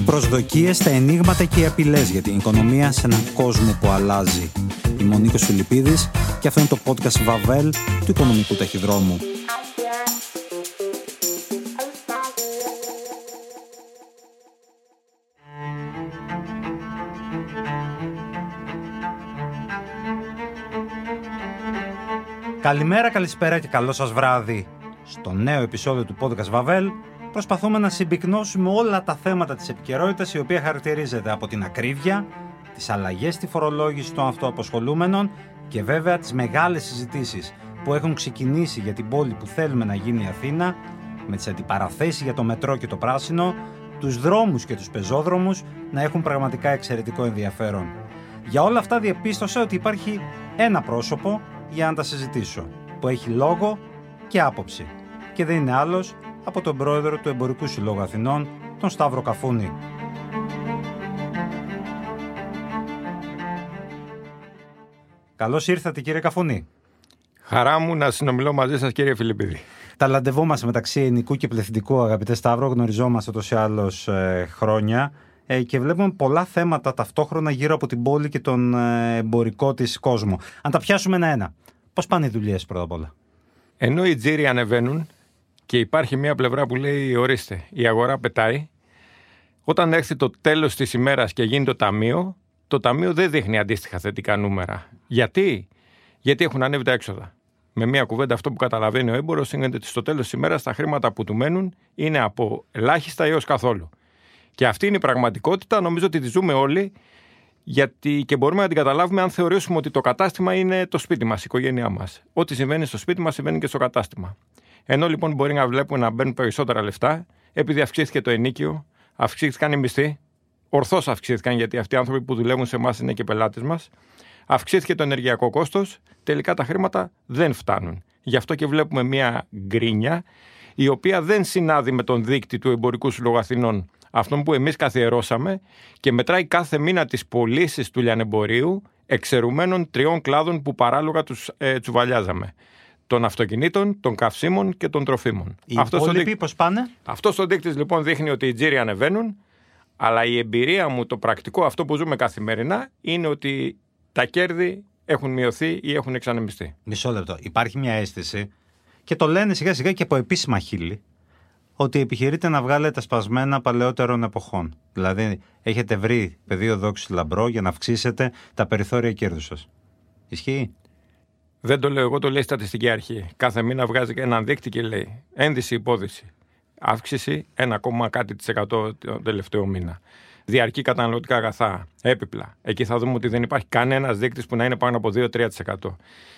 Οι προσδοκίες, τα ενίγματα και οι απειλές για την οικονομία σε έναν κόσμο που αλλάζει. Είμαι ο Νίκος Φιλιππίδης και αυτό είναι το podcast Βαβέλ του Οικονομικού Ταχυδρόμου. Καλημέρα, καλησπέρα και καλό σας βράδυ. Στο νέο επεισόδιο του podcast Βαβέλ προσπαθούμε να συμπυκνώσουμε όλα τα θέματα της επικαιρότητας η οποία χαρακτηρίζεται από την ακρίβεια, τις αλλαγές στη φορολόγηση των αυτοαποσχολούμενων και βέβαια τις μεγάλες συζητήσεις που έχουν ξεκινήσει για την πόλη που θέλουμε να γίνει η Αθήνα με τις αντιπαραθέσεις για το μετρό και το πράσινο, τους δρόμους και τους πεζόδρομους να έχουν πραγματικά εξαιρετικό ενδιαφέρον. Για όλα αυτά διαπίστωσα ότι υπάρχει ένα πρόσωπο για να τα συζητήσω, που έχει λόγο και άποψη. Και δεν είναι άλλος από τον πρόεδρο του Εμπορικού Συλλόγου Αθηνών, τον Σταύρο Καφούνη. Καλώς ήρθατε κύριε Καφούνη. Χαρά μου να συνομιλώ μαζί σας κύριε Φιλιππίδη. Τα λαντεβού μας μεταξύ ενικού και πληθυντικού αγαπητέ Σταύρο γνωριζόμαστε τόσο άλλως ε, χρόνια ε, και βλέπουμε πολλά θέματα ταυτόχρονα γύρω από την πόλη και τον ε, εμπορικό της κόσμο. Αν τα πιάσουμε ένα-ένα, πώς πάνε οι δουλειές πρώτα απ' όλα; Ενώ οι τζίροι ανεβαίνουν και υπάρχει μια πλευρά που λέει ορίστε η αγορά πετάει, όταν έρθει το τέλος της ημέρας και γίνει το ταμείο, το ταμείο δεν δείχνει αντίστοιχα θετικά νούμερα. Γιατί; Γιατί έχουν ανέβει τα έξοδα. Με μια κουβέντα, αυτό που καταλαβαίνει ο έμπορο είναι ότι στο τέλος της ημέρας τα χρήματα που του μένουν είναι από ελάχιστα έως καθόλου. Και αυτή είναι η πραγματικότητα, νομίζω ότι τη ζούμε όλοι, γιατί και μπορούμε να την καταλάβουμε αν θεωρήσουμε ότι το κατάστημα είναι το σπίτι μας, η οικογένειά μας. Ό,τι συμβαίνει στο σπίτι μας συμβαίνει και στο κατάστημα. Ενώ λοιπόν μπορεί να βλέπουμε να μπαίνουν περισσότερα λεφτά, επειδή αυξήθηκε το ενίκιο, αυξήθηκαν οι μισθοί, ορθώς αυξήθηκαν γιατί αυτοί οι άνθρωποι που δουλεύουν σε εμάς είναι και πελάτες μας, αυξήθηκε το ενεργειακό κόστος, τελικά τα χρήματα δεν φτάνουν. Γι' αυτό και βλέπουμε μια γκρίνια, η οποία δεν συνάδει με τον δείκτη του Εμπορικού Συλλόγου Αθηνών αυτόν που εμείς καθιερώσαμε και μετράει κάθε μήνα τις πωλήσεις του λιανεμπορίου εξαιρουμένων τριών κλάδων που παράλογα τους ε, τσουβαλιάζαμε. Των αυτοκινήτων, των καυσίμων και των τροφίμων. Οι αυτός υπόλοιποι πώς πάνε; Αυτός ο δείκτης λοιπόν δείχνει ότι οι τζίροι ανεβαίνουν, αλλά η εμπειρία μου, το πρακτικό, αυτό που ζούμε καθημερινά, είναι ότι τα κέρδη έχουν μειωθεί ή έχουν εξανεμιστεί. Μισό λεπτό. Υπάρχει μια αίσθηση και το λένε σιγά σιγά και από επίσημα χείλη ότι επιχειρείτε να βγάλετε σπασμένα παλαιότερων εποχών. Δηλαδή, έχετε βρει πεδίο δόξης λαμπρό για να αυξήσετε τα περιθώρια κέρδους σας. Ισχύει; Δεν το λέω εγώ, το λέει η Στατιστική Αρχή. Κάθε μήνα βγάζει έναν δείκτη και λέει ένδυση υπόδειση. Αύξηση 1, κάτι της εκατό το τελευταίο μήνα διαρκή καταναλωτικά αγαθά, έπιπλα. Εκεί θα δούμε ότι δεν υπάρχει κανένας δείκτη που να είναι πάνω από 2-3%.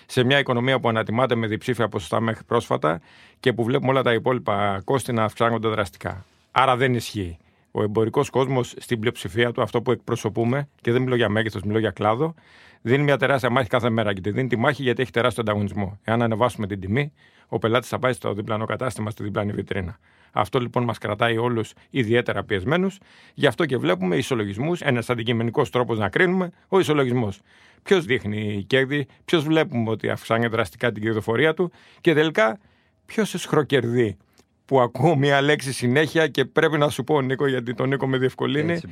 Σε μια οικονομία που ανατιμάται με διψήφια ποσοστά μέχρι πρόσφατα και που βλέπουμε όλα τα υπόλοιπα κόστη να αυξάνονται δραστικά. Άρα δεν ισχύει. Ο εμπορικός κόσμος στην πλειοψηφία του, αυτό που εκπροσωπούμε, και δεν μιλώ για μέγεθος, μιλώ για κλάδο, δίνει μια τεράστια μάχη κάθε μέρα. Και τη δίνει τη μάχη γιατί έχει τεράστιο ανταγωνισμό. Εάν ανεβάσουμε την τιμή, ο πελάτης θα πάει στο διπλανό κατάστημα, στη διπλανή βιτρίνα. Αυτό λοιπόν μας κρατάει όλους ιδιαίτερα πιεσμένους. Γι' αυτό και βλέπουμε ισολογισμούς, ένας αντικειμενικός τρόπος να κρίνουμε, ο ισολογισμός. Ποιος δείχνει κέρδη, ποιος βλέπουμε ότι αυξάνει δραστικά την κερδοφορία του και τελικά ποιος εσχροκερδεί. Που ακούω μια λέξη συνέχεια και πρέπει να σου πω, Νίκο, γιατί τον Νίκο με διευκολύνει. Έτσι,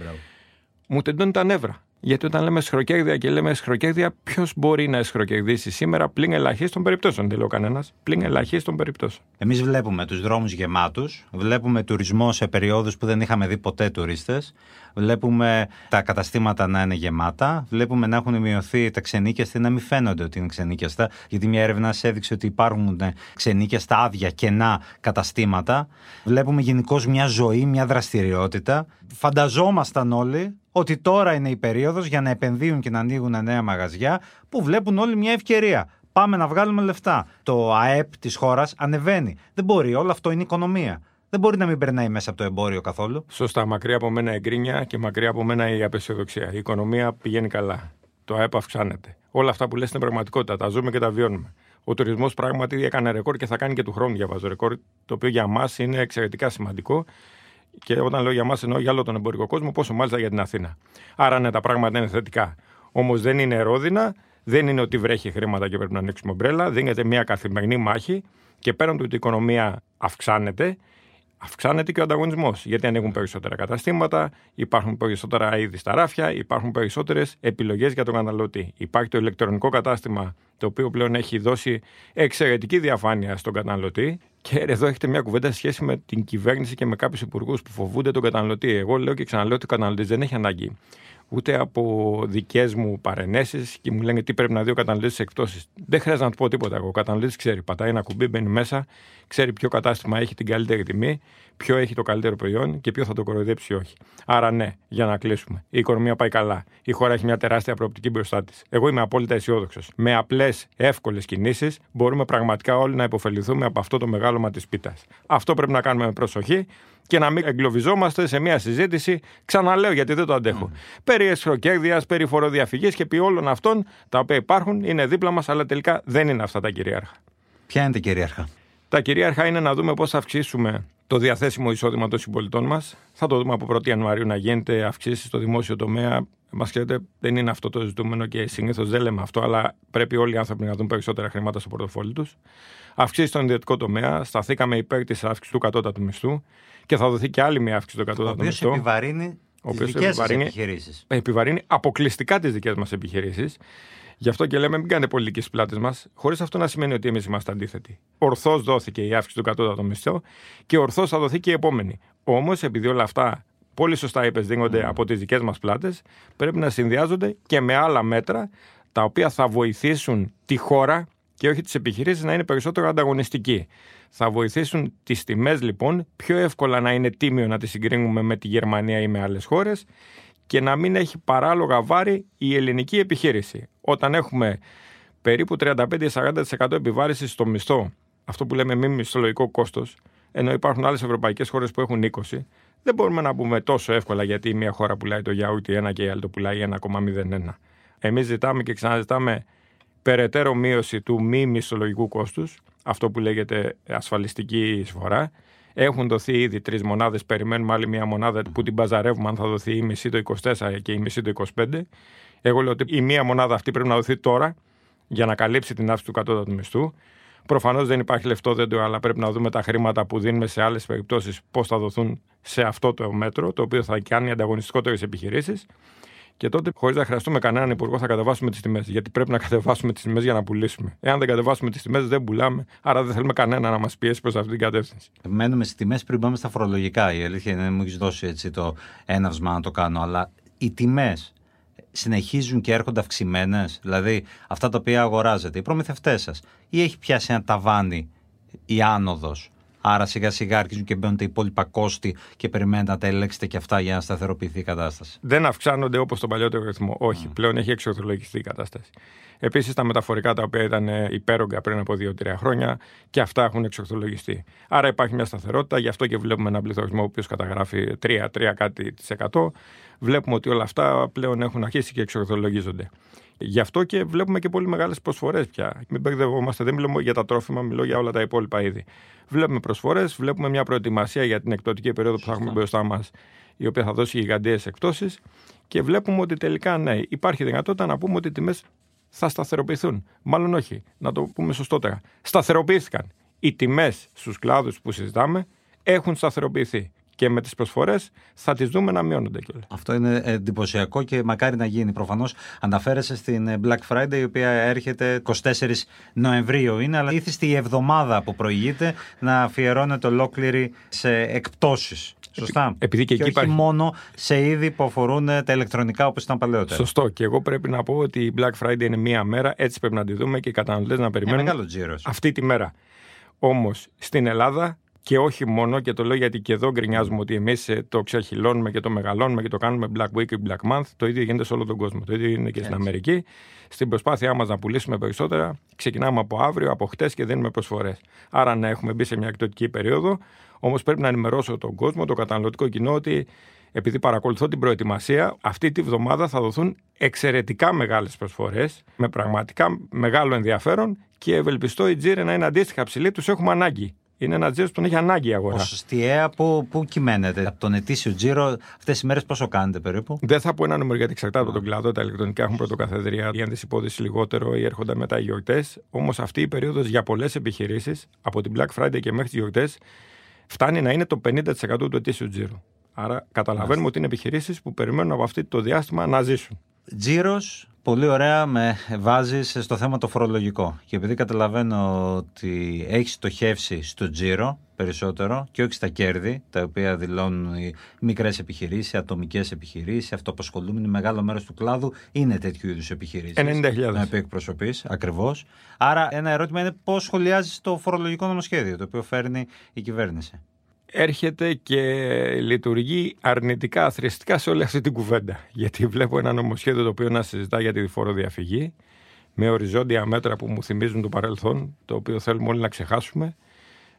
μου τεντώνει τα νεύρα. Γιατί όταν λέμε σχροκέρδια και λέμε σχροκέρδια, ποιος μπορεί να εσχροκερδίσει σήμερα πλην ελαχίστων περιπτώσεων. Δεν λέω κανένας. Πλην ελαχίστων περιπτώσεων. Εμείς βλέπουμε τους δρόμους γεμάτους, βλέπουμε τουρισμό σε περιόδους που δεν είχαμε δει ποτέ τουρίστες, βλέπουμε τα καταστήματα να είναι γεμάτα, βλέπουμε να έχουν μειωθεί τα ξενίκια να μην φαίνονται ότι είναι ξενίκιαστα, γιατί μια έρευνα έδειξε ότι υπάρχουν ξενίκιαστα άδεια κενά καταστήματα. Βλέπουμε γενικώς μια ζωή, μια δραστηριότητα. Φανταζόμασταν όλοι ότι τώρα είναι η περίοδος για να επενδύουν και να ανοίγουν νέα μαγαζιά που βλέπουν όλοι μια ευκαιρία. Πάμε να βγάλουμε λεφτά. Το ΑΕΠ της χώρας ανεβαίνει. Δεν μπορεί, όλο αυτό είναι οικονομία. Δεν μπορεί να μην περνάει μέσα από το εμπόριο καθόλου. Σωστά. Μακριά από μένα εγκρίνια και μακριά από μένα η απεσιοδοξία. Η οικονομία πηγαίνει καλά. Το ΑΕΠ αυξάνεται. Όλα αυτά που λες είναι πραγματικότητα. Τα ζούμε και τα βιώνουμε. Ο τουρισμός πράγματι έκανε ρεκόρ και θα κάνει και του χρόνου διαβάζω ρεκόρ, το οποίο για μας είναι εξαιρετικά σημαντικό. Και όταν λέω για μας, εννοώ για όλο τον εμπορικό κόσμο, πόσο μάλιστα για την Αθήνα. Άρα ναι, τα πράγματα είναι θετικά. Όμως δεν είναι ερώδινα, δεν είναι ότι βρέχει χρήματα και πρέπει να ανοίξουμε ομπρέλα. Δίνεται μια καθημερινή μάχη και πέραν του ότι η οικονομία αυξάνεται, αυξάνεται και ο ανταγωνισμός. Γιατί ανοίγουν περισσότερα καταστήματα, υπάρχουν περισσότερα είδη στα ράφια, υπάρχουν περισσότερες επιλογές για τον καταναλωτή. Υπάρχει το ηλεκτρονικό κατάστημα, το οποίο πλέον έχει δώσει εξαιρετική διαφάνεια στον καταναλωτή. Και εδώ έχετε μια κουβέντα σε σχέση με την κυβέρνηση και με κάποιους υπουργούς που φοβούνται τον καταναλωτή. Εγώ λέω και ξαναλέω ότι ο καταναλωτής δεν έχει ανάγκη ούτε από δικές μου παρενέσεις και μου λένε τι πρέπει να δει ο καταναλωτής στι εκπτώσει. Δεν χρειάζεται να του πω τίποτα. Εγώ. Ο καταναλωτής ξέρει. Πατάει ένα κουμπί, μπαίνει μέσα, ξέρει ποιο κατάστημα έχει την καλύτερη τιμή, ποιο έχει το καλύτερο προϊόν και ποιο θα το κοροϊδέψει ή όχι. Άρα, ναι, για να κλείσουμε. Η οικονομία πάει καλά. Η χώρα έχει μια τεράστια προοπτική μπροστά της. Εγώ είμαι απόλυτα αισιόδοξος. Με απλές, εύκολες κινήσεις μπορούμε πραγματικά όλοι να υποφεληθούμε από αυτό το μεγάλωμα της πίτας. Αυτό πρέπει να κάνουμε με προσοχή και να μην εγκλωβιζόμαστε σε μια συζήτηση, ξαναλέω γιατί δεν το αντέχω, περί εσχροκέρδειας, περί φοροδιαφυγής και επί όλων αυτών τα οποία υπάρχουν, είναι δίπλα μας, αλλά τελικά δεν είναι αυτά τα κυρίαρχα. Ποια είναι τα κυρίαρχα; Τα κυρίαρχα είναι να δούμε πώς θα αυξήσουμε το διαθέσιμο εισόδημα των συμπολιτών μας. Θα το δούμε από 1η Ιανουαρίου να γίνεται αυξήσεις στο δημόσιο τομέα. Μας ξέρετε, δεν είναι αυτό το ζητούμενο και συνήθως δεν λέμε αυτό, αλλά πρέπει όλοι οι άνθρωποι να δουν περισσότερα χρήματα στο πορτοφόλι τους. Αυξήσει στον ιδιωτικό τομέα. Σταθήκαμε υπέρ της αύξησης του κατώτατου μισθού και θα δοθεί και άλλη μια αύξηση του Ο κατώτατου οποίος μισθού. επιβαρύνει Ο τις οποίος δικές σας επιβαρύνει- επιχειρήσεις. Επιβαρύνει αποκλειστικά τις δικές μας επιχειρήσεις. Γι' αυτό και λέμε μην κάνετε πολιτική στις πλάτες μας, χωρίς αυτό να σημαίνει ότι εμείς είμαστε αντίθετοι. Ορθώς δόθηκε η αύξηση του κατώτατου μισθού και ορθώς θα δοθεί και η επόμενη. Όμως, επειδή όλα αυτά πολύ σωστά είπες, δίνονται από τις δικές μας πλάτες, πρέπει να συνδυάζονται και με άλλα μέτρα τα οποία θα βοηθήσουν τη χώρα και όχι τις επιχειρήσεις να είναι περισσότερο ανταγωνιστική. Θα βοηθήσουν τις τιμές λοιπόν πιο εύκολα να είναι τίμιο να τις συγκρίνουμε με τη Γερμανία ή με άλλες χώρες και να μην έχει παράλογα βάρη η ελληνική επιχείρηση. Όταν έχουμε περίπου 35-40% επιβάρησης στο μισθό, αυτό που λέμε μη μισθολογικό κόστος, ενώ υπάρχουν άλλες ευρωπαϊκές χώρες που έχουν 20, δεν μπορούμε να πούμε τόσο εύκολα γιατί η μία χώρα πουλάει το γιαούρτι 1 και η άλλη το πουλάει 1,01. Εμείς ζητάμε και ξαναζητάμε περαιτέρω μείωση του μη μισθολογικού κόστους, αυτό που λέγεται ασφαλιστική εισφορά. Έχουν δοθεί ήδη τρεις μονάδες. Περιμένουμε άλλη μία μονάδα που την μπαζαρεύουμε αν θα δοθεί η μισή το 24 και η μισή το 25. Εγώ λέω ότι η μία μονάδα αυτή πρέπει να δοθεί τώρα για να καλύψει την αύξηση του κατώτατου μισθού. Προφανώς δεν υπάρχει λεφτόδεντρο, αλλά πρέπει να δούμε τα χρήματα που δίνουμε σε άλλες περιπτώσεις πώς θα δοθούν σε αυτό το μέτρο, το οποίο θα κάνει ανταγωνιστικότερες επιχειρήσεις. Και τότε, χωρίς να χρειαστούμε κανέναν υπουργό, θα κατεβάσουμε τις τιμές. Γιατί πρέπει να κατεβάσουμε τις τιμές για να πουλήσουμε. Εάν δεν κατεβάσουμε τις τιμές, δεν πουλάμε. Άρα δεν θέλουμε κανένα να μας πιέσει προς αυτή την κατεύθυνση. Μένουμε στις τιμές πριν πάμε στα φορολογικά. Η αλήθεια είναι, μου έχεις δώσει έτσι το έναυσμα να το κάνω. Αλλά οι τιμές συνεχίζουν και έρχονται αυξημένες; Δηλαδή, αυτά τα οποία αγοράζετε, οι προμηθευτές σας, ή έχει πιάσει ένα ταβάνι η άνοδος; Άρα σιγά σιγά αρχίζουν και μπαίνουν τα υπόλοιπα κόστη και περιμένετε να τα ελέγξετε και αυτά για να σταθεροποιηθεί η κατάσταση. δεν αυξάνονται όπως τον παλιότερο ρυθμό. Όχι, πλέον έχει εξορθολογιστεί η κατάσταση. Επίσης, τα μεταφορικά τα οποία ήταν ε, υπέρογκα πριν από 2-3 χρόνια και αυτά έχουν εξορθολογιστεί. Άρα υπάρχει μια σταθερότητα, γι' αυτό και βλέπουμε έναν πληθωρισμό ο οποίος καταγράφει 3-3 κάτι της εκατό. Βλέπουμε ότι όλα αυτά πλέον έχουν αρχίσει και εξορθολογίζονται. Γι' αυτό και βλέπουμε και πολύ μεγάλες προσφορές πια. Μην μπερδευόμαστε, δεν μιλώ για τα τρόφιμα, μιλώ για όλα τα υπόλοιπα είδη. Βλέπουμε προσφορές, βλέπουμε μια προετοιμασία για την εκπτωτική περίοδο που θα έχουμε μπροστά μας, η οποία θα δώσει γιγαντιαίε εκπτώσεις. Και βλέπουμε ότι τελικά ναι, υπάρχει δυνατότητα να πούμε ότι οι τιμές θα σταθεροποιηθούν. Μάλλον όχι, να το πούμε σωστότερα. Σταθεροποιήθηκαν. Οι τιμές στους κλάδους που συζητάμε έχουν σταθεροποιηθεί. Και με τις προσφορές θα τις δούμε να μειώνονται κιόλας. Αυτό είναι εντυπωσιακό και μακάρι να γίνει. Προφανώς αναφέρεσαι στην ε, Black Friday, η οποία έρχεται 24 Νοεμβρίου είναι, αλλά ήθιστη η εβδομάδα που προηγείται να αφιερώνεται ολόκληρη σε εκπτώσεις. Σωστά. επειδή και εκεί όχι υπάρχει- μόνο σε είδη που αφορούν ε, τα ηλεκτρονικά όπως ήταν παλαιότερα. Σωστό. Και εγώ πρέπει να πω ότι η Black Friday είναι μία μέρα, έτσι πρέπει να τη δούμε και οι καταναλωτές να Ένα περιμένουν μεγάλο τζίρο. αυτή τη μέρα. Όμως στην Ελλάδα και όχι μόνο, και το λέω γιατί και εδώ γκρινιάζουμε ότι εμείς το ξεχυλώνουμε και το μεγαλώνουμε και το κάνουμε Black Week ή Black Month. Το ίδιο γίνεται σε όλο τον κόσμο. Το ίδιο είναι και στην Αμερική. Στην προσπάθειά μας να πουλήσουμε περισσότερα, ξεκινάμε από αύριο, από χτες και δίνουμε προσφορές. Άρα, ναι, έχουμε μπει σε μια εκτοτική περίοδο. Όμως πρέπει να ενημερώσω τον κόσμο, το καταναλωτικό κοινό, ότι επειδή παρακολουθώ την προετοιμασία, αυτή τη βδομάδα θα δοθούν εξαιρετικά μεγάλες προσφορές, με πραγματικά μεγάλο ενδιαφέρον και ευελπιστώ η τζίρε να είναι αντίστοιχα ψηλή. Τους έχουμε ανάγκη. Είναι ένα τζίρο που τον έχει ανάγκη η αγορά. Ποσοστιαία που, που κυμαίνεται; Από τον ετήσιο τζίρο, αυτές τι μέρες πόσο κάνετε περίπου; Δεν θα πω ένα νούμερο γιατί εξαρτάται από τον κλάδο. Τα ηλεκτρονικά έχουν πρωτοκαθεδρία, η αντισυπόδηση λιγότερο ή έρχονται μετά οι γιορτές. Όμως αυτή η περίοδος για πολλές επιχειρήσεις, από την Black Friday και μέχρι τις γιορτές, φτάνει να είναι το 50% του ετήσιου τζίρου. Άρα καταλαβαίνουμε ότι είναι επιχειρήσεις που περιμένουν από αυτή το διάστημα να ζήσουν. Τζίρος, πολύ ωραία με βάζει στο θέμα το φορολογικό. Και επειδή καταλαβαίνω ότι έχεις στοχεύσει στο τζίρο περισσότερο και όχι στα κέρδη, τα οποία δηλώνουν οι μικρές επιχειρήσεις, οι ατομικές επιχειρήσεις, αυτοαπασχολούμενοι, μεγάλο μέρος του κλάδου είναι τέτοιου είδους επιχειρήσεις. 90.000. Με οποίο εκπροσωπεί, ακριβώς. Άρα, ένα ερώτημα είναι πώς σχολιάζεις το φορολογικό νομοσχέδιο, το οποίο φέρνει η κυβέρνηση έρχεται και λειτουργεί αρνητικά, αθρηστικά σε όλη αυτή την κουβέντα. Γιατί βλέπω ένα νομοσχέδιο το οποίο να συζητά για τη φοροδιαφυγή με οριζόντια μέτρα που μου θυμίζουν το παρελθόν, το οποίο θέλουμε όλοι να ξεχάσουμε,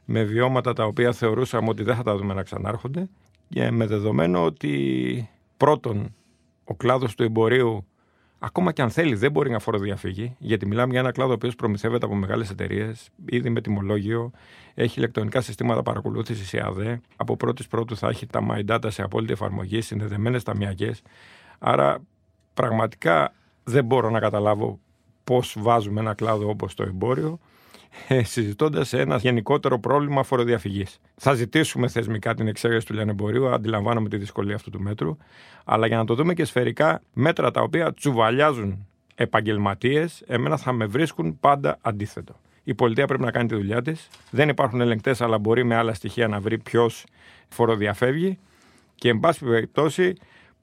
με βιώματα τα οποία θεωρούσαμε ότι δεν θα τα δούμε να ξανάρχονται και με δεδομένο ότι πρώτον ο κλάδος του εμπορίου ακόμα και αν θέλει, δεν μπορεί να φοροδιαφύγει, γιατί μιλάμε για ένα κλάδο ο οποίος προμηθεύεται από μεγάλες εταιρείες, ήδη με τιμολόγιο, έχει ηλεκτρονικά συστήματα παρακολούθησης ΙΑΔΕ. Από πρώτης πρώτου θα έχει τα My Data σε απόλυτη εφαρμογή, συνδεδεμένες ταμιακέ. Άρα, πραγματικά δεν μπορώ να καταλάβω πώς βάζουμε ένα κλάδο όπως το εμπόριο ε, συζητώντας ένα γενικότερο πρόβλημα φοροδιαφυγής. Θα ζητήσουμε θεσμικά την εξαίρεση του λιανεμπορίου, αντιλαμβάνομαι τη δυσκολία αυτού του μέτρου, αλλά για να το δούμε και σφαιρικά, μέτρα τα οποία τσουβαλιάζουν επαγγελματίες, εμένα θα με βρίσκουν πάντα αντίθετο. Η πολιτεία πρέπει να κάνει τη δουλειά της. Δεν υπάρχουν ελεγκτές, αλλά μπορεί με άλλα στοιχεία να βρει ποιος φοροδιαφεύγει. Και, εν πάση περιπτώσει,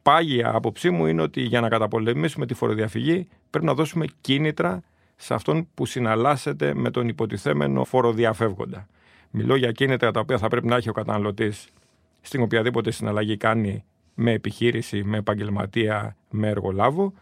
πάγια άποψή μου είναι ότι για να καταπολεμήσουμε τη φοροδιαφυγή πρέπει να δώσουμε κίνητρα σε αυτόν που συναλλάσσεται με τον υποτιθέμενο φοροδιαφεύγοντα. Μιλώ για κίνητρα τα οποία θα πρέπει να έχει ο καταναλωτής στην οποιαδήποτε συναλλαγή κάνει με επιχείρηση, με επαγγελματία, με εργολάβο.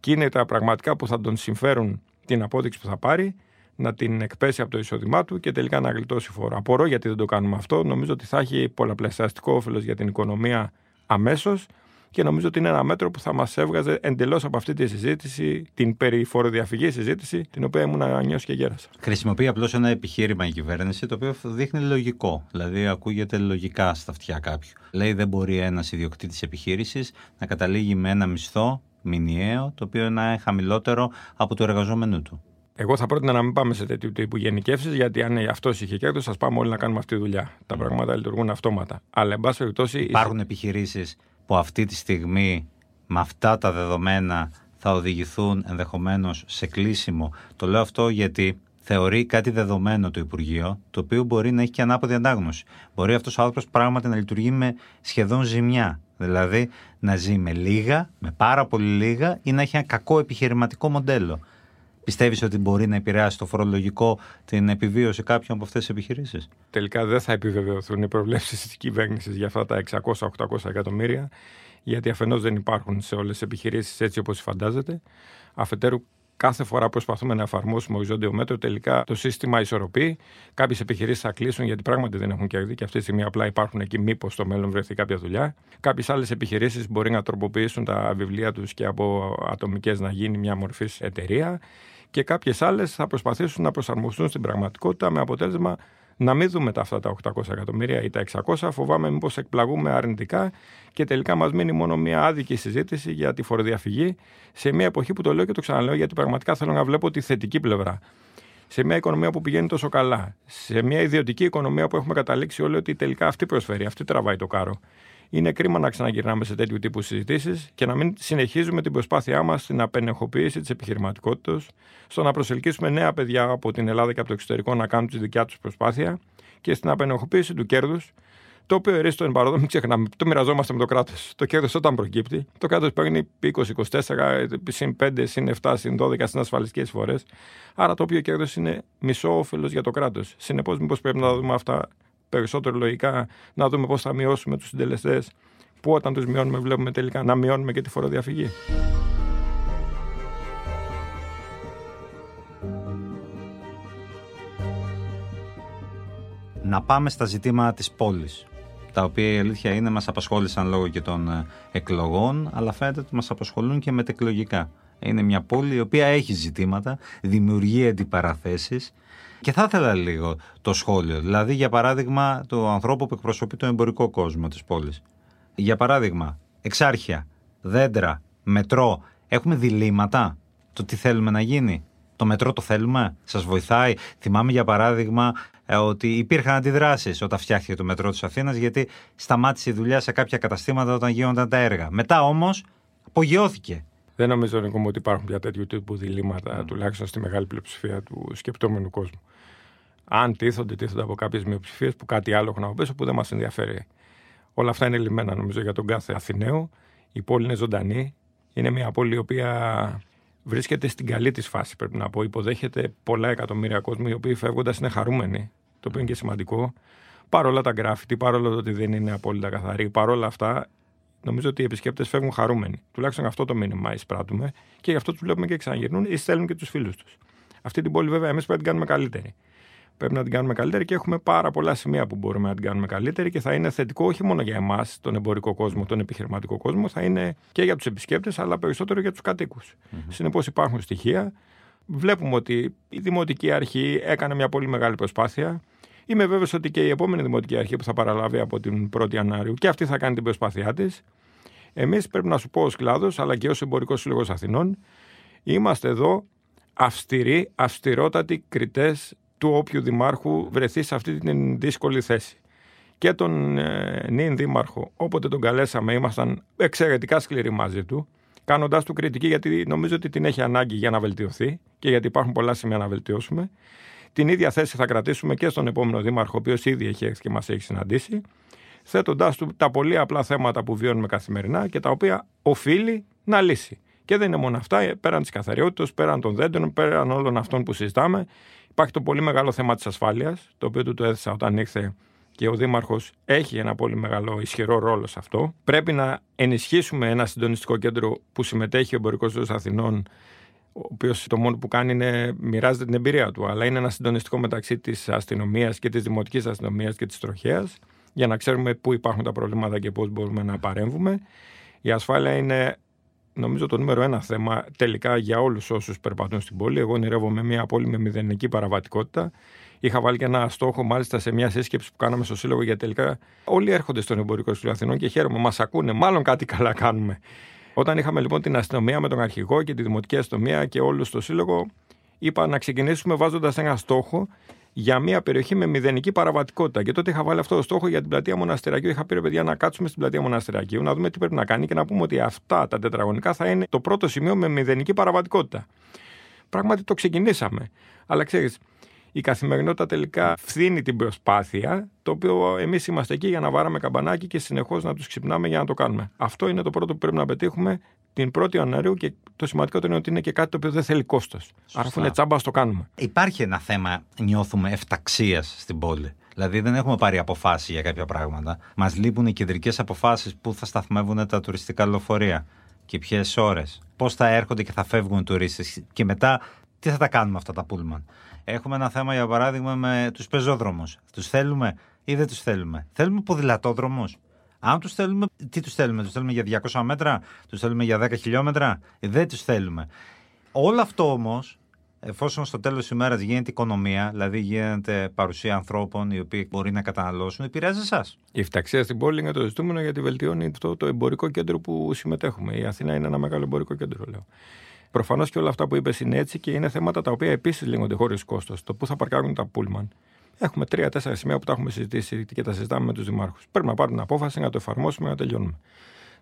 Κίνητρα πραγματικά που θα τον συμφέρουν την απόδειξη που θα πάρει, να την εκπέσει από το εισόδημά του και τελικά να γλιτώσει φόρο. Απορώ γιατί δεν το κάνουμε αυτό. Νομίζω ότι θα έχει πολλαπλασιαστικό όφελος για την οικονομία αμέσως και νομίζω ότι είναι ένα μέτρο που θα μας έβγαζε εντελώς από αυτή τη συζήτηση, την περί φοροδιαφυγή συζήτηση, την οποία ήμουν νιώσει και γέρασα. Χρησιμοποιεί απλώς ένα επιχείρημα η κυβέρνηση, το οποίο δείχνει λογικό. Δηλαδή, ακούγεται λογικά στα αυτιά κάποιου. Λέει, δεν μπορεί ένας ιδιοκτήτης επιχείρησης να καταλήγει με ένα μισθό μηνιαίο, το οποίο να είναι χαμηλότερο από το εργαζόμενο του. Εγώ θα πρότεινα να μην πάμε σε τέτοιου τύπου γενικεύσεις, γιατί αν αυτός είχε κέρδος, θα πάμε όλοι να κάνουμε αυτή τη δουλειά. Τα πράγματα λειτουργούν αυτόματα. Αλλά, εν πάση περιπτώσει. Υπάρχουν επιχειρήσεις που αυτή τη στιγμή με αυτά τα δεδομένα θα οδηγηθούν ενδεχομένως σε κλείσιμο. Το λέω αυτό γιατί θεωρεί κάτι δεδομένο το Υπουργείο, το οποίο μπορεί να έχει και ανάποδη αντάγνωση. Μπορεί αυτός ο άνθρωπος πράγματι να λειτουργεί με σχεδόν ζημιά. Δηλαδή να ζει με λίγα, με πάρα πολύ λίγα ή να έχει ένα κακό επιχειρηματικό μοντέλο. Πιστεύεις ότι μπορεί να επηρεάσει το φορολογικό την επιβίωση κάποιων από αυτές τις επιχειρήσεις; Τελικά δεν θα επιβεβαιωθούν οι προβλέψεις της κυβέρνησης για αυτά τα 600-800 εκατομμύρια, γιατί αφενός δεν υπάρχουν σε όλες τις επιχειρήσεις έτσι όπως φαντάζεται. Αφετέρου, κάθε φορά προσπαθούμε να εφαρμόσουμε οριζόντιο μέτρο, τελικά το σύστημα ισορροπεί. Κάποιες επιχειρήσεις θα κλείσουν γιατί πράγματι δεν έχουν κέρδη και αυτή τη στιγμή απλά υπάρχουν εκεί, μήπως στο μέλλον βρεθεί κάποια δουλειά. Κάποιες άλλες επιχειρήσεις μπορεί να τροποποιήσουν τα βιβλία τους και από ατομικές να γίνει μια μορφής εταιρεία και κάποιες άλλες θα προσπαθήσουν να προσαρμοστούν στην πραγματικότητα με αποτέλεσμα να μην δούμε τα αυτά τα 800 εκατομμύρια ή τα 600. Φοβάμαι μήπως εκπλαγούμε αρνητικά και τελικά μας μείνει μόνο μια άδικη συζήτηση για τη φοροδιαφυγή σε μια εποχή που το λέω και το ξαναλέω γιατί πραγματικά θέλω να βλέπω τη θετική πλευρά. Σε μια οικονομία που πηγαίνει τόσο καλά, σε μια ιδιωτική οικονομία που έχουμε καταλήξει όλοι ότι τελικά αυτή προσφέρει, αυτή τραβάει το κάρο είναι κρίμα να ξαναγυρνάμε σε τέτοιου τύπου συζητήσεις και να μην συνεχίζουμε την προσπάθειά μας στην απενεχοποίηση της επιχειρηματικότητας, στο να προσελκύσουμε νέα παιδιά από την Ελλάδα και από το εξωτερικό να κάνουν τη δικιά τους προσπάθεια και στην απενεχοποίηση του κέρδους, το οποίο ερίστο εν παρόδο, μην ξεχνάμε, το μοιραζόμαστε με το κράτος. Το κέρδος όταν προκύπτει, το κράτος παίρνει 20-24, συν 5, συν 7, συν 12 συν ασφαλιστικές φορές. Άρα το οποίο κέρδος είναι μισό όφελος για το κράτος. Συνεπώς, μήπως πρέπει να δούμε αυτά περισσότερο λογικά να δούμε πώς θα μειώσουμε τους συντελεστές, που όταν τους μειώνουμε, βλέπουμε τελικά να μειώνουμε και τη φοροδιαφυγή. να πάμε στα ζητήματα της πόλης τα οποία η αλήθεια είναι μας απασχόλησαν λόγω και των ε, εκλογών αλλά φαίνεται ότι μας απασχολούν και μετεκλογικά. Είναι μια πόλη η οποία έχει ζητήματα, δημιουργεί αντιπαραθέσεις και θα ήθελα λίγο το σχόλιο, δηλαδή για παράδειγμα το ανθρώπου που εκπροσωπεί τον εμπορικό κόσμο της πόλης. Για παράδειγμα, εξάρχεια, δέντρα, μετρό, έχουμε διλήμματα το τι θέλουμε να γίνει. Το μετρό το θέλουμε, σας βοηθάει. Θυμάμαι για παράδειγμα ε, ότι υπήρχαν αντιδράσεις όταν φτιάχτηκε το μετρό της Αθήνας, γιατί σταμάτησε η δουλειά σε κάποια καταστήματα όταν γίνονταν τα έργα. Μετά όμως απογειώθηκε. Δεν νομίζω Νίκο, ότι υπάρχουν πια τέτοιου τύπου διλήμματα, mm. τουλάχιστον στη μεγάλη πλειοψηφία του σκεπτόμενου κόσμου. Αν τίθονται, τίθονται από κάποιες μειοψηφίες που κάτι άλλο έχουν από πίσω που δεν μας ενδιαφέρει. Όλα αυτά είναι λιμένα νομίζω για τον κάθε Αθηναίο. Η πόλη είναι ζωντανή. Είναι μια πόλη η οποία βρίσκεται στην καλή της φάση, πρέπει να πω. Υποδέχεται πολλά εκατομμύρια κόσμου οι οποίοι φεύγοντας είναι χαρούμενοι, το οποίο είναι και σημαντικό. Παρόλα τα γκράφιτι, παρόλο το ότι δεν είναι απόλυτα καθαρή, παρόλα αυτά, νομίζω ότι οι επισκέπτες φεύγουν χαρούμενοι. Τουλάχιστον αυτό το μήνυμα εισπράττουμε και γι' αυτό τους βλέπουμε και ξαναγυρνούν ή στέλνουν και τους φίλους τους. Αυτή την πόλη, βέβαια, εμείς πρέπει να την κάνουμε καλύτερη πρέπει να την κάνουμε καλύτερη και έχουμε πάρα πολλά σημεία που μπορούμε να την κάνουμε καλύτερη και θα είναι θετικό όχι μόνο για εμάς, τον εμπορικό κόσμο, τον επιχειρηματικό κόσμο, θα είναι και για τους επισκέπτες, αλλά περισσότερο για τους κατοίκους. Mm-hmm. Συνεπώς υπάρχουν στοιχεία. Βλέπουμε ότι η Δημοτική Αρχή έκανε μια πολύ μεγάλη προσπάθεια. Είμαι βέβαιος ότι και η επόμενη Δημοτική Αρχή που θα παραλάβει από την 1η Ιανουαρίου και αυτή θα κάνει την προσπάθειά της. Εμείς πρέπει να σου πω ως κλάδος, αλλά και ως Εμπορικός Σύλλογος Αθηνών, είμαστε εδώ αυστηροί, αυστηρότατοι κριτές του όποιου δημάρχου βρεθεί σε αυτή την δύσκολη θέση. Και τον ε, νυν δήμαρχο, όποτε τον καλέσαμε, ήμασταν εξαιρετικά σκληροί μαζί του, κάνοντάς του κριτική, γιατί νομίζω ότι την έχει ανάγκη για να βελτιωθεί και γιατί υπάρχουν πολλά σημεία να βελτιώσουμε. Την ίδια θέση θα κρατήσουμε και στον επόμενο δήμαρχο, ο οποίος ήδη έχει έρθει και μας έχει συναντήσει, θέτοντάς του τα πολύ απλά θέματα που βιώνουμε καθημερινά και τα οποία οφείλει να λύσει. Και δεν είναι μόνο αυτά, ε, πέραν της καθαριότητας, πέραν των δέντρων, πέραν όλων αυτών που συζητάμε, Υπάρχει το πολύ μεγάλο θέμα της ασφάλειας, το οποίο του το έθεσα όταν ήρθε και ο Δήμαρχος έχει ένα πολύ μεγάλο ισχυρό ρόλο σε αυτό. Πρέπει να ενισχύσουμε ένα συντονιστικό κέντρο που συμμετέχει ο Εμπορικός Δήμο Αθηνών, ο οποίος το μόνο που κάνει είναι μοιράζεται την εμπειρία του, αλλά είναι ένα συντονιστικό μεταξύ της αστυνομίας και της δημοτικής αστυνομίας και της τροχέας, για να ξέρουμε πού υπάρχουν τα προβλήματα και πώς μπορούμε να παρέμβουμε. Η ασφάλεια είναι νομίζω το νούμερο ένα θέμα τελικά για όλους όσους περπατούν στην πόλη. Εγώ ονειρεύομαι μια πόλη με μηδενική παραβατικότητα. Είχα βάλει και ένα στόχο, μάλιστα σε μια σύσκεψη που κάναμε στο Σύλλογο, για τελικά όλοι έρχονται στον εμπορικό στήλο Αθηνών και χαίρομαι, μας ακούνε, μάλλον κάτι καλά κάνουμε. Όταν είχαμε λοιπόν την αστυνομία με τον αρχηγό και τη δημοτική αστυνομία και όλους στο Σύλλογο, είπα να ξεκινήσουμε βάζοντας ένα στόχο για μια περιοχή με μηδενική παραβατικότητα. Και τότε είχα βάλει αυτό το στόχο για την πλατεία Μοναστερακίου. Είχα πει ρε παιδιά να κάτσουμε στην πλατεία Μοναστερακίου, να δούμε τι πρέπει να κάνει και να πούμε ότι αυτά τα τετραγωνικά θα είναι το πρώτο σημείο με μηδενική παραβατικότητα. Πράγματι το ξεκινήσαμε. Αλλά ξέρεις, η καθημερινότητα τελικά φθήνει την προσπάθεια, το οποίο εμείς είμαστε εκεί για να βάραμε καμπανάκι και συνεχώς να τους ξυπνάμε για να το κάνουμε. Αυτό είναι το πρώτο που πρέπει να πετύχουμε την 1η Ιανουαρίου και το σημαντικότερο είναι ότι είναι και κάτι το οποίο δεν θέλει κόστος. Άρα, αφού είναι τσάμπα, το κάνουμε. Υπάρχει ένα θέμα, νιώθουμε, εφταξίας στην πόλη. Δηλαδή δεν έχουμε πάρει αποφάσεις για κάποια πράγματα. Μας λείπουν οι κεντρικές αποφάσεις που θα σταθμεύουν τα τουριστικά λεωφορεία και ποιες ώρες. Πώς θα έρχονται και θα φεύγουν οι τουρίστες. Και μετά τι θα τα κάνουμε αυτά τα πούλμαν; Έχουμε ένα θέμα για παράδειγμα με τους πεζόδρομους. Τους θέλουμε ή δεν τους θέλουμε; Θέλουμε ποδηλατόδρομους. Αν τους θέλουμε, τι τους θέλουμε, τους θέλουμε για 200 μέτρα, τους θέλουμε για 10 χιλιόμετρα, δεν τους θέλουμε. Όλο αυτό όμως, εφόσον στο τέλος της ημέρας γίνεται οικονομία, δηλαδή γίνεται παρουσία ανθρώπων οι οποίοι μπορεί να καταναλώσουν, επηρεάζει εσάς. Η φταξία στην πόλη είναι το ζητούμενο γιατί βελτιώνει το, το εμπορικό κέντρο που συμμετέχουμε. Η Αθήνα είναι ένα μεγάλο εμπορικό κέντρο, λέω. Προφανώς και όλα αυτά που είπες είναι έτσι και είναι θέματα τα οποία επίσης λύνονται χωρίς κόστος. Το πού θα παρκάρουν τα πούλμαν. Έχουμε τρία-τέσσερα σημεία που τα έχουμε συζητήσει και τα συζητάμε με τους δημάρχους. Πρέπει να πάρουν απόφαση, να το εφαρμόσουμε, να τελειώνουμε.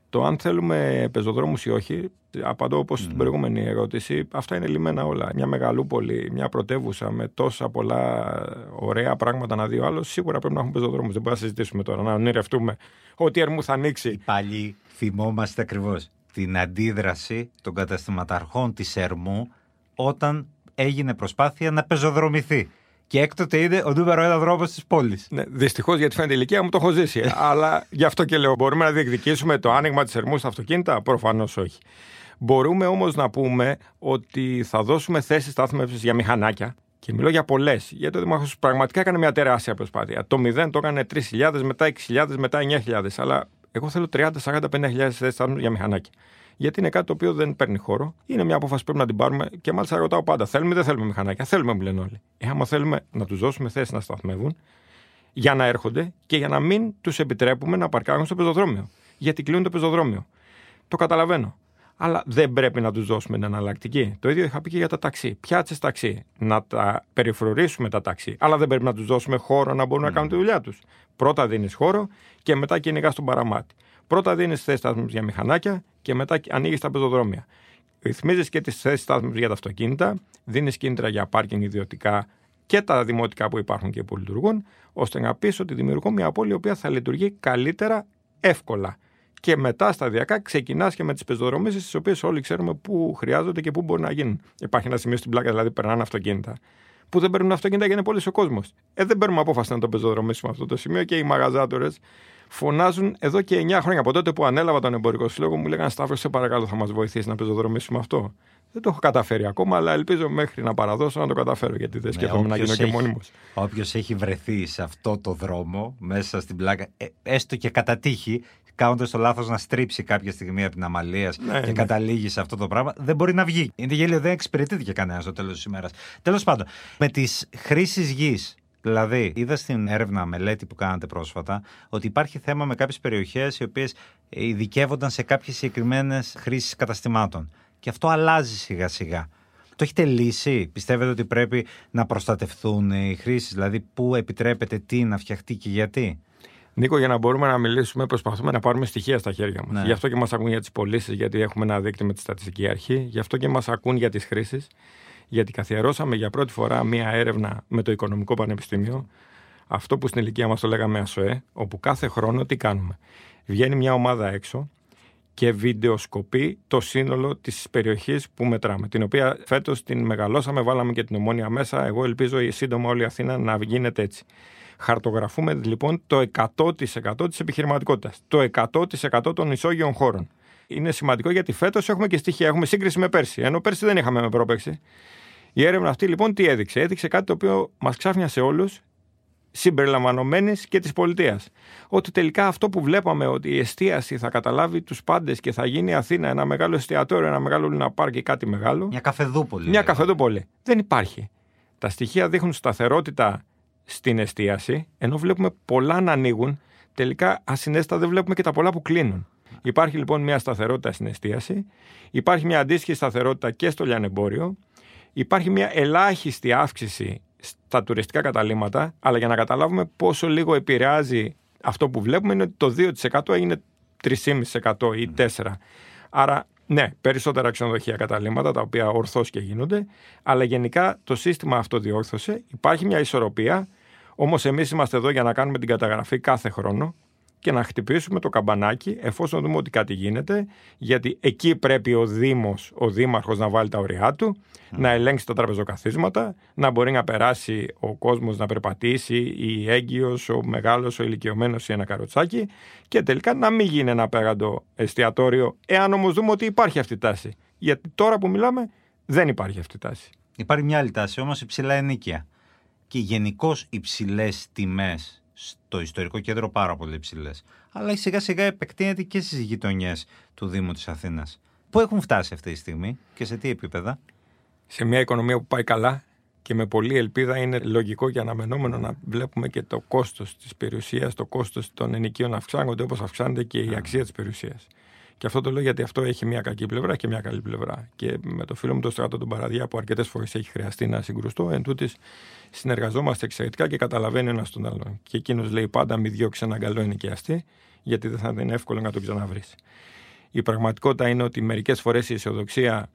Το αν θέλουμε πεζοδρόμους ή όχι, απαντώ όπως mm. στην προηγούμενη ερώτηση, αυτά είναι λιμένα όλα. Μια μεγαλούπολη, μια πρωτεύουσα με τόσα πολλά ωραία πράγματα να δει ο άλλο, σίγουρα πρέπει να έχουμε πεζοδρόμους. Δεν μπορούμε να συζητήσουμε τώρα, να ονειρευτούμε ότι η Ερμού θα ανοίξει. Πάλι θυμόμαστε ακριβώς την αντίδραση των καταστηματαρχών της Ερμού όταν έγινε προσπάθεια να πεζοδρομηθεί Και έκτοτε είναι ο νούμερο ένα δρόμος της πόλης. Ναι, Δυστυχώς γιατί φαίνεται η ηλικία μου το έχω ζήσει. αλλά γι' αυτό και λέω: Μπορούμε να διεκδικήσουμε το άνοιγμα της ερμού στα αυτοκίνητα; Προφανώς όχι. Μπορούμε όμως να πούμε ότι θα δώσουμε θέσεις στάθμευσης για μηχανάκια. Και μιλώ για πολλές. Γιατί ο Δήμαρχο πραγματικά έκανε μια τεράστια προσπάθεια. Το 0 το έκανε 3.000, μετά 6.000, μετά 9.000. Αλλά εγώ θέλω 30, 40, 50.000 θέσεις στάθμευση για μηχανάκια. Γιατί είναι κάτι το οποίο δεν παίρνει χώρο. Είναι μια απόφαση που πρέπει να την πάρουμε. Και μάλιστα ρωτάω πάντα: Θέλουμε ή δεν θέλουμε μηχανάκια; Θέλουμε, μου λένε όλοι. Ε, άμα θέλουμε να τους δώσουμε θέσεις να σταθμεύουν, για να έρχονται και για να μην τους επιτρέπουμε να παρκάρουν στο πεζοδρόμιο. Γιατί κλείνουν το πεζοδρόμιο. Το καταλαβαίνω. Αλλά δεν πρέπει να τους δώσουμε την εναλλακτική. Το ίδιο είχα πει και για τα ταξί. Πιάτσες ταξί. Να τα περιφρουρήσουμε τα ταξί. Αλλά δεν πρέπει να τους δώσουμε χώρο να μπορούν να κάνουν τη δουλειά τους. Πρώτα δίνεις χώρο και μετά κυνηγάς τον παραμάτι. Πρώτα δίνεις θέσεις στάθμου για μηχανάκια και μετά ανοίγεις τα πεζοδρόμια. Ρυθμίζεις και τις θέσεις στάθμου για τα αυτοκίνητα, δίνεις κίνητρα για πάρκινγκ ιδιωτικά και τα δημοτικά που υπάρχουν και που λειτουργούν, ώστε να πει ότι δημιουργώ μια πόλη η οποία θα λειτουργεί καλύτερα, εύκολα. Και μετά σταδιακά ξεκινάς και με τις πεζοδρομήσεις, τις οποίες όλοι ξέρουμε πού χρειάζονται και πού μπορεί να γίνουν. Υπάρχει ένα σημείο στην πλάκα, δηλαδή περνάνε αυτοκίνητα. Που δεν παίρνουν αυτοκίνητα γιατί είναι πολύ ο κόσμος. Ε, δεν παίρνουμε απόφαση να το πεζοδρομήσουμε αυτό το σημείο και οι μαγαζάτορες φωνάζουν εδώ και 9 χρόνια. Από τότε που ανέλαβα τον εμπορικό σύλλογο, μου λέγανε Σταύρο, σε παρακαλώ, θα μας βοηθήσεις να πεζοδρομήσουμε αυτό. Δεν το έχω καταφέρει ακόμα, αλλά ελπίζω μέχρι να παραδώσω να το καταφέρω, γιατί δεν σκέφτομαι να γίνω και μόνιμος. Όποιος έχει βρεθεί σε αυτό το δρόμο, μέσα στην πλάκα, ε, έστω και κατά τύχη, κάνοντας το λάθος να στρίψει κάποια στιγμή από την αμαλία Ναι, και ναι. καταλήγει σε αυτό το πράγμα, δεν μπορεί να βγει. Είναι γέλιο, δεν εξυπηρετείται και κανένας στο τέλος της ημέρας. Τέλος πάντων, με τις χρήσεις γης. Δηλαδή, είδα στην έρευνα μελέτη που κάνατε πρόσφατα ότι υπάρχει θέμα με κάποιες περιοχές οι οποίες ειδικεύονταν σε κάποιες συγκεκριμένες χρήσεις καταστημάτων. Και αυτό αλλάζει σιγά σιγά. Το έχετε λύσει; Πιστεύετε ότι πρέπει να προστατευτούν οι χρήσεις, δηλαδή πού επιτρέπεται τι να φτιαχτεί και γιατί; Νίκο, για να μπορούμε να μιλήσουμε, προσπαθούμε να πάρουμε στοιχεία στα χέρια μας. Ναι. Γι' αυτό και μας ακούν για τις πωλήσεις, γιατί έχουμε ένα δίκτυο με τη στατιστική αρχή. Γι' αυτό και μας ακούν για τις χρήσεις. Γιατί καθιερώσαμε για πρώτη φορά μία έρευνα με το Οικονομικό Πανεπιστήμιο. Αυτό που στην ηλικία μας το λέγαμε ΑΣΟΕ, όπου κάθε χρόνο τι κάνουμε. Βγαίνει μια ομάδα έξω και βιντεοσκοπεί το σύνολο της περιοχής που μετράμε. Την οποία φέτος την μεγαλώσαμε, βάλαμε και την ομόνια μέσα. Εγώ ελπίζω η σύντομα όλη η Αθήνα να γίνεται έτσι. Χαρτογραφούμε λοιπόν το 100% της επιχειρηματικότητας. Το 100% των ισόγειων χώρων. Είναι σημαντικό γιατί φέτος έχουμε και στοιχεία, έχουμε σύγκριση με πέρσι. Ενώ πέρσι δεν είχαμε με πρόπερσι. Η έρευνα αυτή λοιπόν τι έδειξε; Έδειξε κάτι το οποίο μας ξάφνιασε όλους, συμπεριλαμβανομένη και της πολιτείας. Ότι τελικά αυτό που βλέπαμε ότι η εστίαση θα καταλάβει τους πάντες και θα γίνει η Αθήνα ένα μεγάλο εστιατόριο, ένα μεγάλο Λούνα Πάρκ ή κάτι μεγάλο. Μια καφεδούπολη. Μια λέγαμε. καφεδούπολη. Δεν υπάρχει. Τα στοιχεία δείχνουν σταθερότητα στην εστίαση, ενώ βλέπουμε πολλά να ανοίγουν. Τελικά, ασυνέστατα δεν βλέπουμε και τα πολλά που κλείνουν. Υπάρχει λοιπόν μια σταθερότητα στην εστίαση. Υπάρχει μια αντίστοιχη σταθερότητα και στο λιανεμπόριο. Υπάρχει μια ελάχιστη αύξηση στα τουριστικά καταλήμματα, αλλά για να καταλάβουμε πόσο λίγο επηρεάζει αυτό που βλέπουμε είναι ότι το 2% έγινε 3,5% ή 4%. Άρα, ναι, περισσότερα ξενοδοχεία καταλήμματα, τα οποία ορθώς και γίνονται, αλλά γενικά το σύστημα αυτό διόρθωσε. Υπάρχει μια ισορροπία, όμως εμείς είμαστε εδώ για να κάνουμε την καταγραφή κάθε χρόνο και να χτυπήσουμε το καμπανάκι εφόσον δούμε ότι κάτι γίνεται, γιατί εκεί πρέπει ο Δήμος, ο Δήμαρχος να βάλει τα ωριά του, να ελέγξει τα τραπεζοκαθίσματα, να μπορεί να περάσει ο κόσμος να περπατήσει, η έγκυος, ο μεγάλος, ο ηλικιωμένος ή ένα καροτσάκι και τελικά να μην γίνει ένα απέραντο εστιατόριο, εάν όμως δούμε ότι υπάρχει αυτή η τάση. Γιατί τώρα που μιλάμε δεν υπάρχει αυτή η τάση. Υπάρχει μια άλλη τάση όμως υψηλά ενίκεια. Και γενικώς υψηλές τιμές στο ιστορικό κέντρο πάρα πολύ υψηλέ. Αλλά σιγά σιγά επεκτείνεται και στις γειτονιές του Δήμου της Αθήνας. Πού έχουν φτάσει αυτή τη στιγμή και σε τι επίπεδα; σε μια οικονομία που πάει καλά και με πολλή ελπίδα είναι λογικό και αναμενόμενο να βλέπουμε και το κόστος της περιουσίας, το κόστος των ενοικίων να αυξάνονται όπως αυξάνεται και η αξία της περιουσίας. Και αυτό το λέω γιατί αυτό έχει μια κακή πλευρά και μια καλή πλευρά. Και με το φίλο μου τον Στράτο τον Παραδιά που αρκετές φορές έχει χρειαστεί να συγκρουστώ, εν τούτης συνεργαζόμαστε εξαιρετικά και καταλαβαίνει ένας τον άλλον. Και εκείνος λέει πάντα μη διώξεις έναν καλό ενοικιαστή, γιατί δεν θα είναι εύκολο να τον ξαναβρεις. Η πραγματικότητα είναι ότι μερικές φορές η αισιοδοξία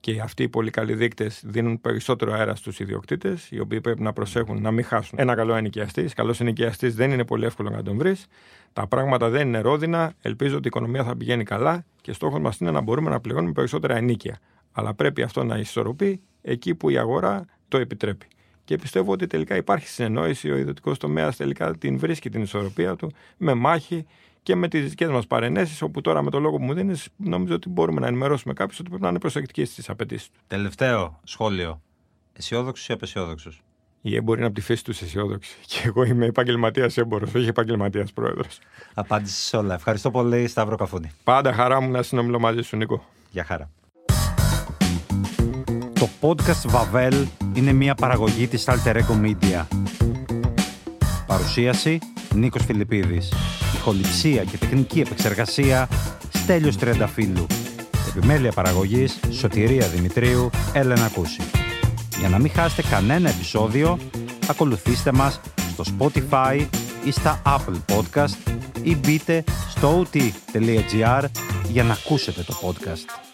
και αυτοί οι πολύ καλοί δείκτε δίνουν περισσότερο αέρα στους ιδιοκτήτες, οι οποίοι πρέπει να προσέχουν να μην χάσουν ένα καλό ενοικιαστή. Καλός ενοικιαστής δεν είναι πολύ εύκολο να τον βρεις. Τα πράγματα δεν είναι ρόδινα. Ελπίζω ότι η οικονομία θα πηγαίνει καλά και στόχος μας είναι να μπορούμε να πληρώνουμε περισσότερα ενίκια. Αλλά πρέπει αυτό να ισορροπεί εκεί που η αγορά το επιτρέπει. Και πιστεύω ότι τελικά υπάρχει συνεννόηση. Ο ιδιωτικός τομέας τελικά την βρίσκει την ισορροπία του με μάχη και με τις δικές μας παρενέσεις. Όπου τώρα με το λόγο που μου δίνεις, νομίζω ότι μπορούμε να ενημερώσουμε κάποιους ότι πρέπει να είναι προσεκτικοί στις απαιτήσεις του. Τελευταίο σχόλιο. Αισιόδοξος ή απεσιόδοξος; Η μπορεί να από τη φύση τους αισιόδοξη. Και εγώ είμαι επαγγελματίας έμπορο, όχι επαγγελματίας πρόεδρος. Απάντησες σε όλα. Ευχαριστώ πολύ, Σταύρο Καφούνη. Πάντα χαρά μου να συνομιλώ μαζί σου, Νίκο. Γεια χαρά. Το podcast Vavel είναι μια παραγωγή της Alter Ego Media. Παρουσίαση Νίκος Φιλιππίδης. Ηχοληψία και τεχνική επεξεργασία Στέλιος Τριανταφύλου. Επιμέλεια παραγωγής Σωτηρία Δημητρίου Έλενα Κούση. Για να μην χάσετε κανένα επεισόδιο, ακολουθήστε μας στο Spotify ή στα Apple Podcast ή μπείτε στο ot.gr για να ακούσετε το podcast.